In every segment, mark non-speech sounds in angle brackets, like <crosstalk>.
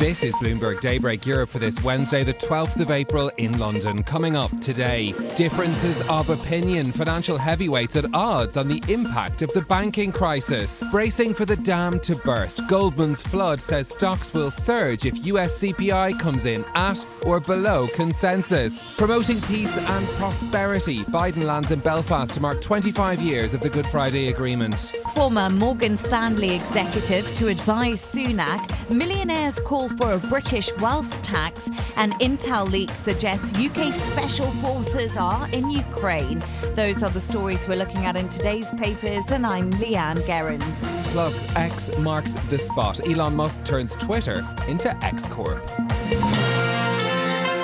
This is Bloomberg Daybreak Europe for this Wednesday, the 12th of April in London. Coming up today, differences of opinion, financial heavyweights at odds on the impact of the banking crisis. Bracing for the dam to burst, Goldman's flood says stocks will surge if US CPI comes in at or below consensus. Promoting peace and prosperity, Biden lands in Belfast to mark 25 years of the Good Friday Agreement. Former Morgan Stanley executive to advise Sunak, millionaires call for a British wealth tax, and Intel leak suggests UK special forces are in Ukraine. Those are the stories we're looking at in today's papers, and I'm Leanne Gerrans. Plus, X marks the spot. Elon Musk turns Twitter into X Corp.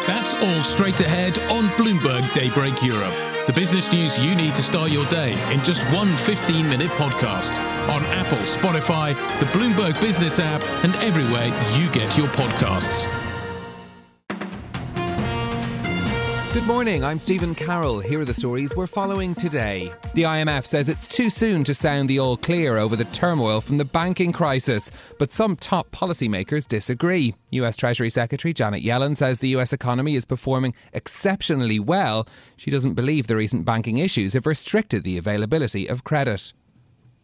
That's all straight ahead on Bloomberg Daybreak Europe. The business news you need to start your day in just one 15 minute podcast on Apple, Spotify, the Bloomberg Business app, and everywhere you get your podcasts. Good morning, I'm Stephen Carroll. Here are the stories we're following today. The IMF says it's too soon to sound the all clear over the turmoil from the banking crisis, but some top policymakers disagree. US Treasury Secretary Janet Yellen says the US economy is performing exceptionally well. She doesn't believe the recent banking issues have restricted the availability of credit.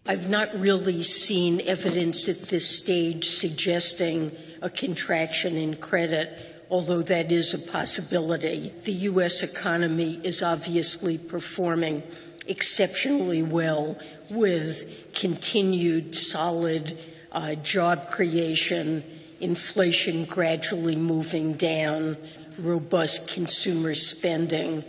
I've not really seen evidence at this stage suggesting a contraction in credit although that is a possibility. The U.S. economy is obviously performing exceptionally well with continued solid uh, job creation, inflation gradually moving down, robust consumer spending.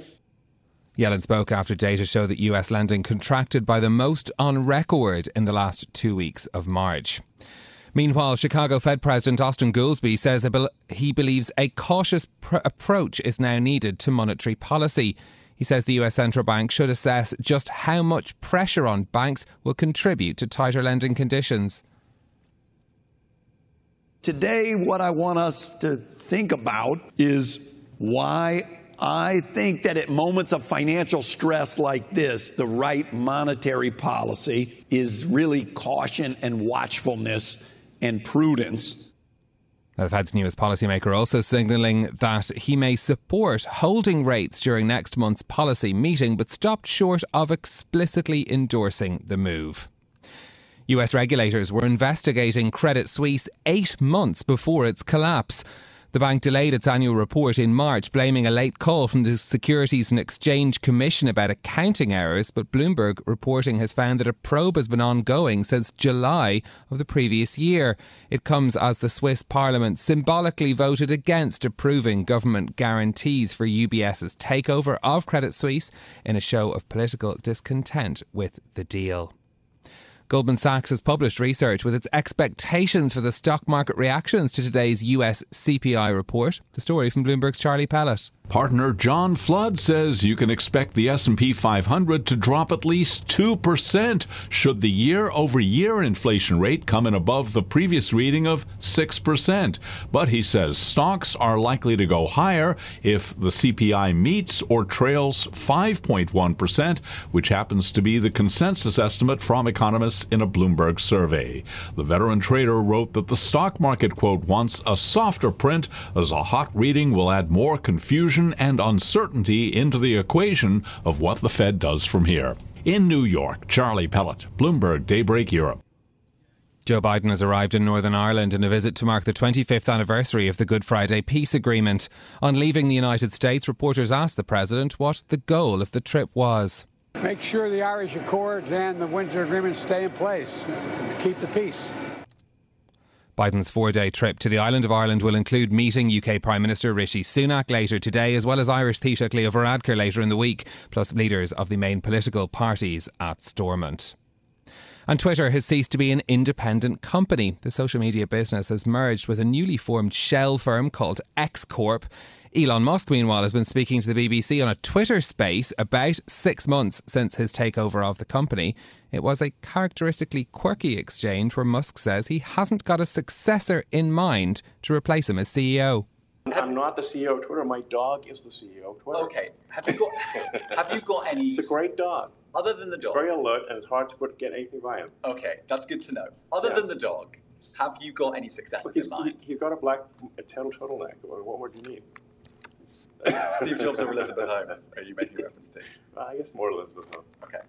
Yellen spoke after data show that US lending contracted by the most on record in the last two weeks of March. Meanwhile, Chicago Fed President Austin Goolsbee says he believes a cautious pr- approach is now needed to monetary policy. He says the US central bank should assess just how much pressure on banks will contribute to tighter lending conditions. Today, what I want us to think about is why I think that at moments of financial stress like this, the right monetary policy is really caution and watchfulness and prudence. The Fed's newest policymaker also signalling that he may support holding rates during next month's policy meeting, but stopped short of explicitly endorsing the move. US regulators were investigating Credit Suisse eight months before its collapse. The bank delayed its annual report in March, blaming a late call from the Securities and Exchange Commission about accounting errors. But Bloomberg reporting has found that a probe has been ongoing since July of the previous year. It comes as the Swiss parliament symbolically voted against approving government guarantees for UBS's takeover of Credit Suisse in a show of political discontent with the deal. Goldman Sachs has published research with its expectations for the stock market reactions to today's US CPI report. The story from Bloomberg's Charlie Pellet. Partner John Flood says you can expect the S&P 500 to drop at least 2% should the year-over-year inflation rate come in above the previous reading of 6%. But he says stocks are likely to go higher if the CPI meets or trails 5.1%, which happens to be the consensus estimate from economists in a Bloomberg survey. The veteran trader wrote that the stock market quote wants a softer print as a hot reading will add more confusion confusion and uncertainty into the equation of what the Fed does from here. In New York, Charlie Pellet, Bloomberg Daybreak Europe. Joe Biden has arrived in Northern Ireland in a visit to mark the 25th anniversary of the Good Friday Peace Agreement. On leaving the United States, reporters asked the president what the goal of the trip was. Make sure the Irish Accords and the Windsor Agreement stay in place. Keep the peace. Biden's four day trip to the island of Ireland will include meeting UK Prime Minister Rishi Sunak later today, as well as Irish Taoiseach Leo Varadkar later in the week, plus leaders of the main political parties at Stormont. And Twitter has ceased to be an independent company. The social media business has merged with a newly formed shell firm called X Corp. Elon Musk, meanwhile, has been speaking to the BBC on a Twitter space about six months since his takeover of the company. It was a characteristically quirky exchange where Musk says he hasn't got a successor in mind to replace him as CEO. I'm not the CEO of Twitter. My dog is the CEO of Twitter. Okay. Have you got <laughs> Have you got any? It's a great dog. Other than the dog. Very alert, and it's hard to put, get anything by him. Okay, that's good to know. Other Yeah. than the dog, have you got any successes He's, in mind? he, has got a black a tail turtleneck. What, what more do you need? Steve Jobs or Elizabeth Holmes? Are you making reference to? <laughs> Uh, I guess more Elizabeth Holmes. Okay.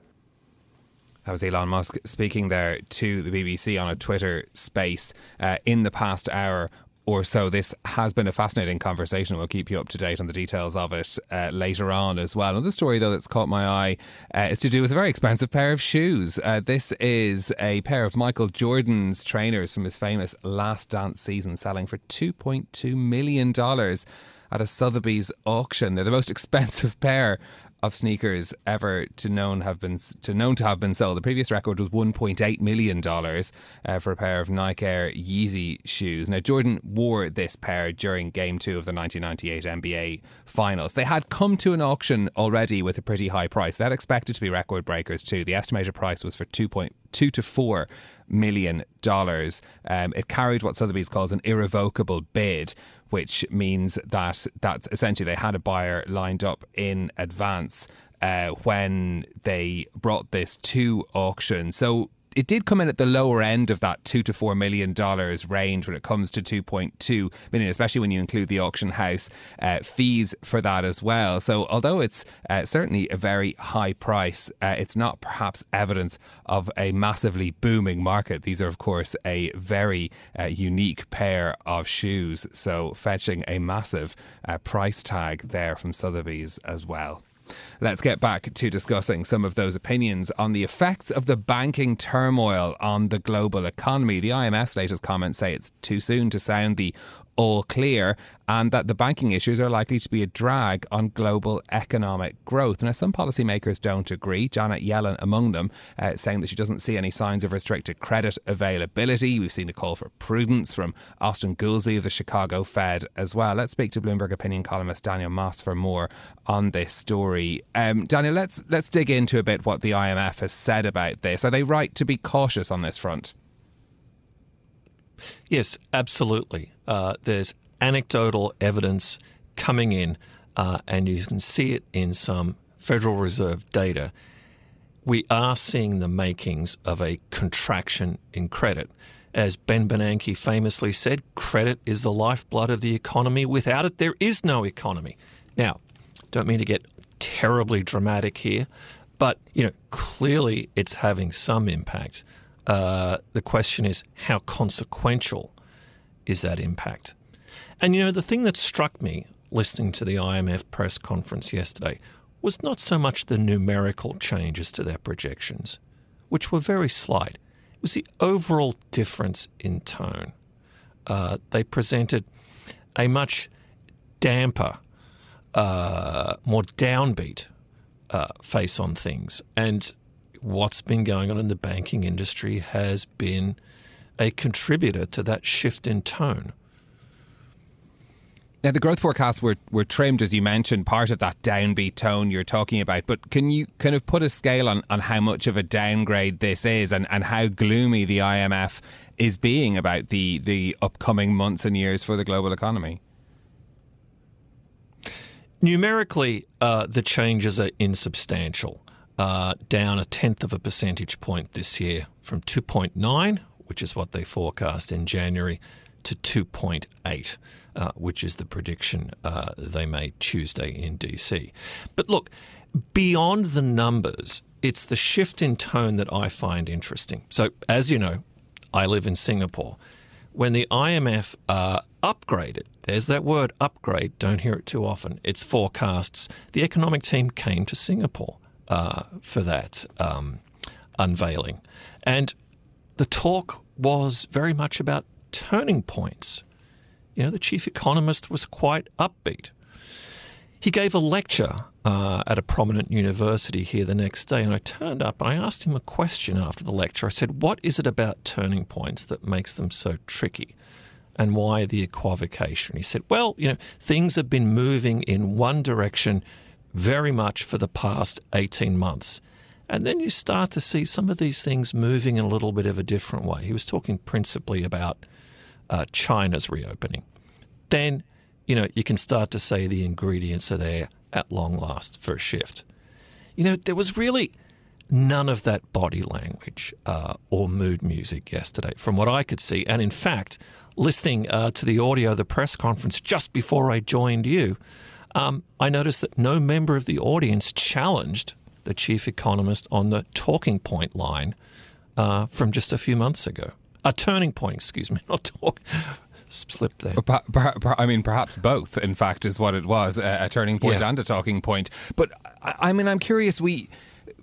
That was Elon Musk speaking there to the BBC on a Twitter space uh, in the past hour or so. This has been a fascinating conversation. We'll keep you up to date on the details of it uh, later on as well. Another story, though, that's caught my eye uh, is to do with a very expensive pair of shoes. Uh, this is a pair of Michael Jordan's trainers from his famous Last Dance season, selling for $2.2 million at a Sotheby's auction. They're the most <laughs> expensive pair of sneakers ever to known have been to known to have been sold. The previous record was 1.8 million dollars uh, for a pair of Nike Air Yeezy shoes. Now Jordan wore this pair during Game Two of the 1998 NBA Finals. They had come to an auction already with a pretty high price. That expected to be record breakers too. The estimated price was for 2.2 to 4 million dollars. Um, it carried what Sotheby's calls an irrevocable bid, which means that that's essentially they had a buyer lined up in advance uh, when they brought this to auction. So it did come in at the lower end of that two to four million dollars range when it comes to 2.2 million, especially when you include the auction house uh, fees for that as well. So, although it's uh, certainly a very high price, uh, it's not perhaps evidence of a massively booming market. These are, of course, a very uh, unique pair of shoes, so fetching a massive uh, price tag there from Sotheby's as well. Let's get back to discussing some of those opinions on the effects of the banking turmoil on the global economy. The IMF's latest comments say it's too soon to sound the all clear and that the banking issues are likely to be a drag on global economic growth. Now, some policymakers don't agree, Janet Yellen among them, uh, saying that she doesn't see any signs of restricted credit availability. We've seen a call for prudence from Austin Goolsbee of the Chicago Fed as well. Let's speak to Bloomberg opinion columnist Daniel Moss for more on this story. Um, Daniel, let's let's dig into a bit what the IMF has said about this. Are they right to be cautious on this front? Yes, absolutely. Uh, there's anecdotal evidence coming in, uh, and you can see it in some Federal Reserve data. We are seeing the makings of a contraction in credit. As Ben Bernanke famously said, credit is the lifeblood of the economy. Without it, there is no economy. Now, don't mean to get terribly dramatic here, but you know, clearly it's having some impact. Uh, the question is, how consequential is that impact? And you know, the thing that struck me listening to the IMF press conference yesterday was not so much the numerical changes to their projections, which were very slight. It was the overall difference in tone. Uh, they presented a much damper, uh, more downbeat uh, face on things. And what's been going on in the banking industry has been a contributor to that shift in tone. Now, the growth forecasts were, were trimmed, as you mentioned, part of that downbeat tone you're talking about. But can you kind of put a scale on, on how much of a downgrade this is and, and how gloomy the IMF is being about the, the upcoming months and years for the global economy? Numerically, uh, the changes are insubstantial, uh, down a tenth of a percentage point this year from 2.9, which is what they forecast in January, to 2.8, uh, which is the prediction uh, they made Tuesday in DC. But look, beyond the numbers, it's the shift in tone that I find interesting. So, as you know, I live in Singapore. When the IMF uh, upgraded, there's that word upgrade, don't hear it too often, its forecasts, the economic team came to Singapore uh, for that um, unveiling. And the talk was very much about turning points, you know, the chief economist was quite upbeat. He gave a lecture uh, at a prominent university here the next day, and I turned up and I asked him a question after the lecture. I said, What is it about turning points that makes them so tricky? And why the equivocation? He said, Well, you know, things have been moving in one direction very much for the past 18 months. And then you start to see some of these things moving in a little bit of a different way. He was talking principally about uh, China's reopening. Then, you know, you can start to say the ingredients are there at long last for a shift. You know, there was really none of that body language uh, or mood music yesterday, from what I could see. And in fact, listening uh, to the audio of the press conference just before I joined you, um, I noticed that no member of the audience challenged the chief economist on the talking point line uh, from just a few months ago. A turning point, excuse me, <laughs> not talk. Slipped there. Per, per, per, I mean, perhaps both. In fact, is what it was a, a turning point yeah. and a talking point. But I, I mean, I'm curious. We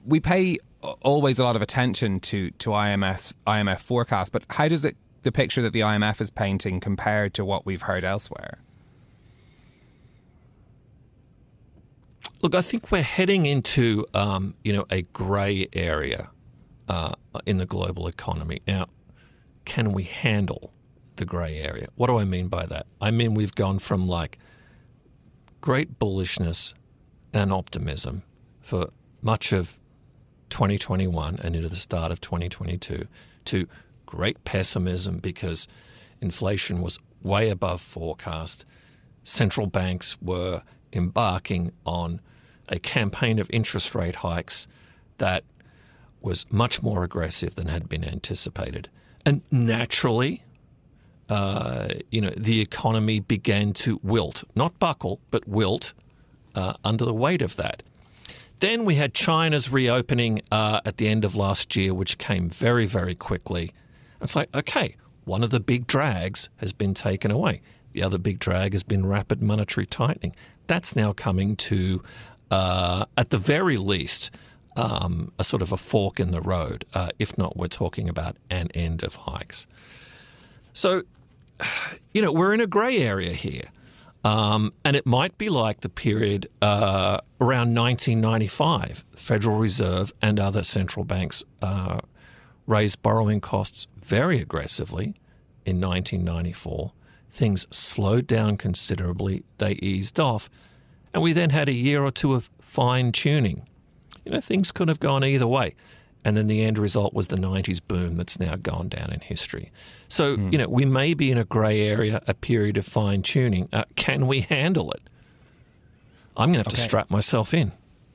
we pay always a lot of attention to to IMF IMF forecast, but how does it the picture that the IMF is painting compared to what we've heard elsewhere? Look, I think we're heading into um, you know a grey area uh, in the global economy. Now, can we handle the grey area? What do I mean by that? I mean we've gone from like great bullishness and optimism for much of 2021 and into the start of 2022 to great pessimism because inflation was way above forecast. Central banks were embarking on a campaign of interest rate hikes that was much more aggressive than had been anticipated. And naturally, uh, you know, the economy began to wilt, not buckle, but wilt uh, under the weight of that. Then we had China's reopening uh, at the end of last year, which came very, very quickly. It's like, okay, one of the big drags has been taken away. The other big drag has been rapid monetary tightening. That's now coming to uh, at the very least, um, a sort of a fork in the road. Uh, if not, we're talking about an end of hikes. So, <sighs> you know, we're in a grey area here. Um, and it might be like the period uh, around 1995. Federal Reserve and other central banks uh, raised borrowing costs very aggressively in 1994. Things slowed down considerably, they eased off. And we then had a year or two of fine tuning. You know, things could have gone either way. And then the end result was the 90s boom that's now gone down in history. So, mm. you know, we may be in a grey area, a period of fine tuning. Uh, can we handle it? I'm going to have okay. to strap myself in.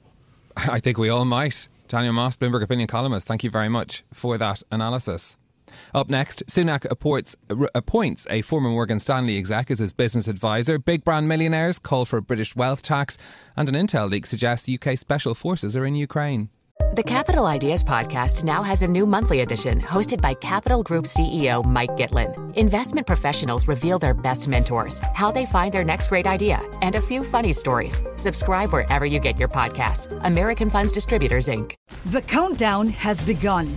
<laughs> I think we all might. Daniel Moss, Bloomberg Opinion columnist, thank you very much for that analysis. Up next, Sunak appoints, appoints a former Morgan Stanley exec as his business advisor. Big brand millionaires call for a British wealth tax, and an intel leak suggests UK special forces are in Ukraine. The Capital Ideas podcast now has a new monthly edition hosted by Capital Group CEO Mike Gitlin. Investment professionals reveal their best mentors, how they find their next great idea, and a few funny stories. Subscribe wherever you get your podcasts. American Funds Distributors, Inc. The countdown has begun.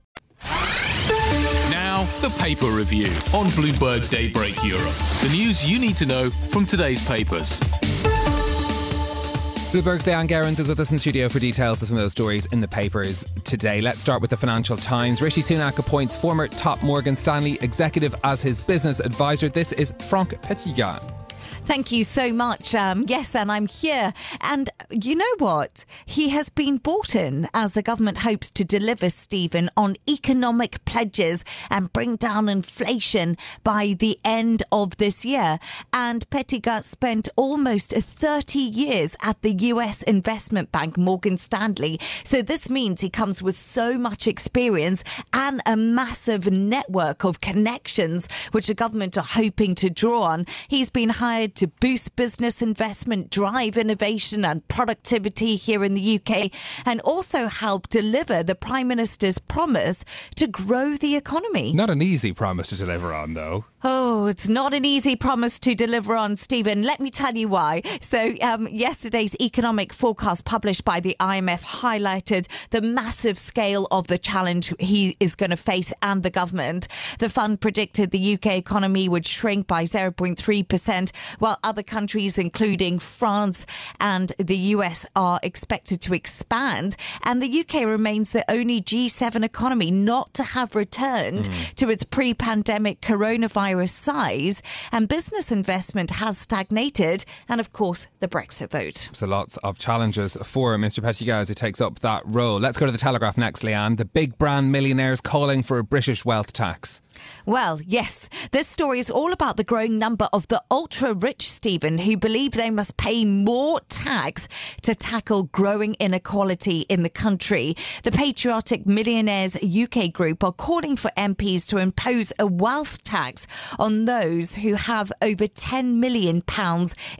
Now, the paper review on Bloomberg Daybreak Europe. The news you need to know from today's papers. Bloomberg's Leanne Gerrans is with us in studio for details of some of those stories in the papers today. Let's start with the Financial Times. Rishi Sunak appoints former top Morgan Stanley executive as his business advisor. This is Franck Petitgas. Thank you so much. Um, yes, and I'm here. And you know what? He has been bought in as the government hopes to deliver, Stephen, on economic pledges and bring down inflation by the end of this year. And Petitgas spent almost 30 years at the US investment bank, Morgan Stanley. So this means he comes with so much experience and a massive network of connections, which the government are hoping to draw on. He's been hired to boost business investment, drive innovation and productivity here in the UK, and also help deliver the Prime Minister's promise to grow the economy. Not an easy promise to deliver on, though. Oh, it's not an easy promise to deliver on, Stephen. Let me tell you why. So, um, yesterday's economic forecast published by the IMF highlighted the massive scale of the challenge he is going to face and the government. The fund predicted the UK economy would shrink by 0.3%, while other countries, including France and the US, are expected to expand. And the UK remains the only G7 economy not to have returned mm. to its pre pandemic coronavirus virus size, and business investment has stagnated, and of course, the Brexit vote. So lots of challenges for Mr. Petitgas as he takes up that role. Let's go to the Telegraph next, Leanne. The big brand millionaires calling for a British wealth tax. Well, yes, this story is all about the growing number of the ultra rich, Stephen, who believe they must pay more tax to tackle growing inequality in the country. The Patriotic Millionaires UK group are calling for MPs to impose a wealth tax on those who have over £10 million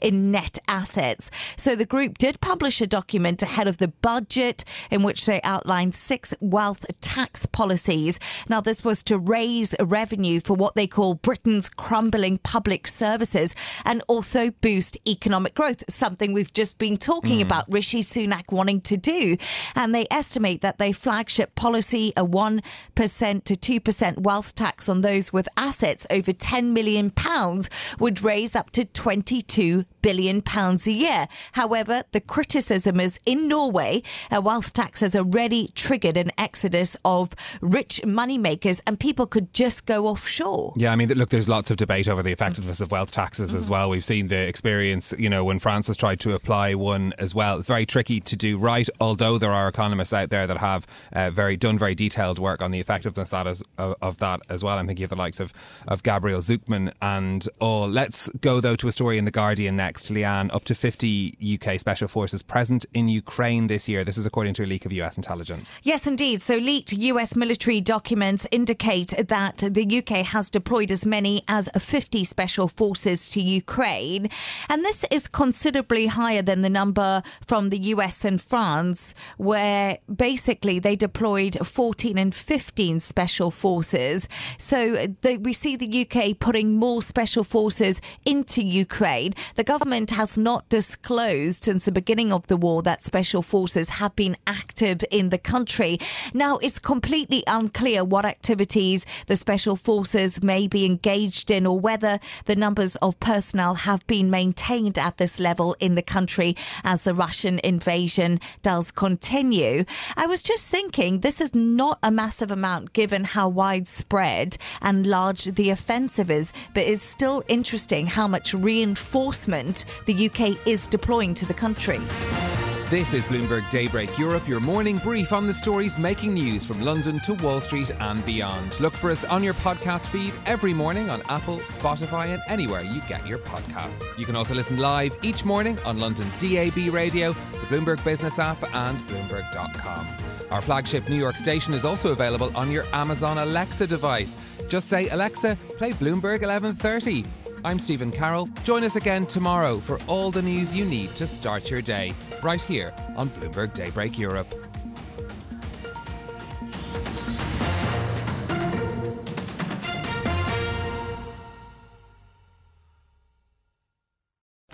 in net assets. So the group did publish a document ahead of the budget in which they outlined six wealth tax policies. Now, this was to raise revenue for what they call Britain's crumbling public services and also boost economic growth, something we've just been talking mm. about Rishi Sunak wanting to do. And they estimate that their flagship policy, a 1% to 2% wealth tax on those with assets over 10 million pounds, would raise up to 22 billion pounds a year. However, the criticism is in Norway, a wealth tax has already triggered an exodus of rich moneymakers and people could just go offshore. Yeah, I mean, look, there's lots of debate over the effectiveness of wealth taxes mm-hmm. as well. We've seen the experience, you know, when France has tried to apply one as well. It's very tricky to do right, although there are economists out there that have uh, very done very detailed work on the effectiveness that is, of, of, that as well. I'm thinking of the likes of, of Gabriel Zucman and all. Let's go, though, to a story in The Guardian next. Leanne, up to 50 UK special forces present in Ukraine this year. This is according to a leak of US intelligence. Yes, indeed. So, leaked US military documents indicate that the UK has deployed as many as 50 special forces to Ukraine. And this is considerably higher than the number from the US and France, where basically they deployed 14 and 15 special forces. So they, we see the UK putting more special forces into Ukraine. The government has not disclosed since the beginning of the war that special forces have been active in the country. Now, it's completely unclear what activities the special forces may be engaged in or whether the numbers of personnel have been maintained at this level in the country as the Russian invasion does continue. I was just thinking this is not a massive amount given how widespread and large the offensive is, but it's still interesting how much reinforcement the UK is deploying to the country. This is Bloomberg Daybreak Europe, your morning brief on the stories making news from London to Wall Street and beyond. Look for us on your podcast feed every morning on Apple, Spotify, and anywhere you get your podcasts. You can also listen live each morning on London DAB Radio, the Bloomberg Business app, and Bloomberg.com. Our flagship New York station is also available on your Amazon Alexa device. Just say, Alexa, play Bloomberg 1130. I'm Stephen Carroll. Join us again tomorrow for all the news you need to start your day, right here on Bloomberg Daybreak Europe.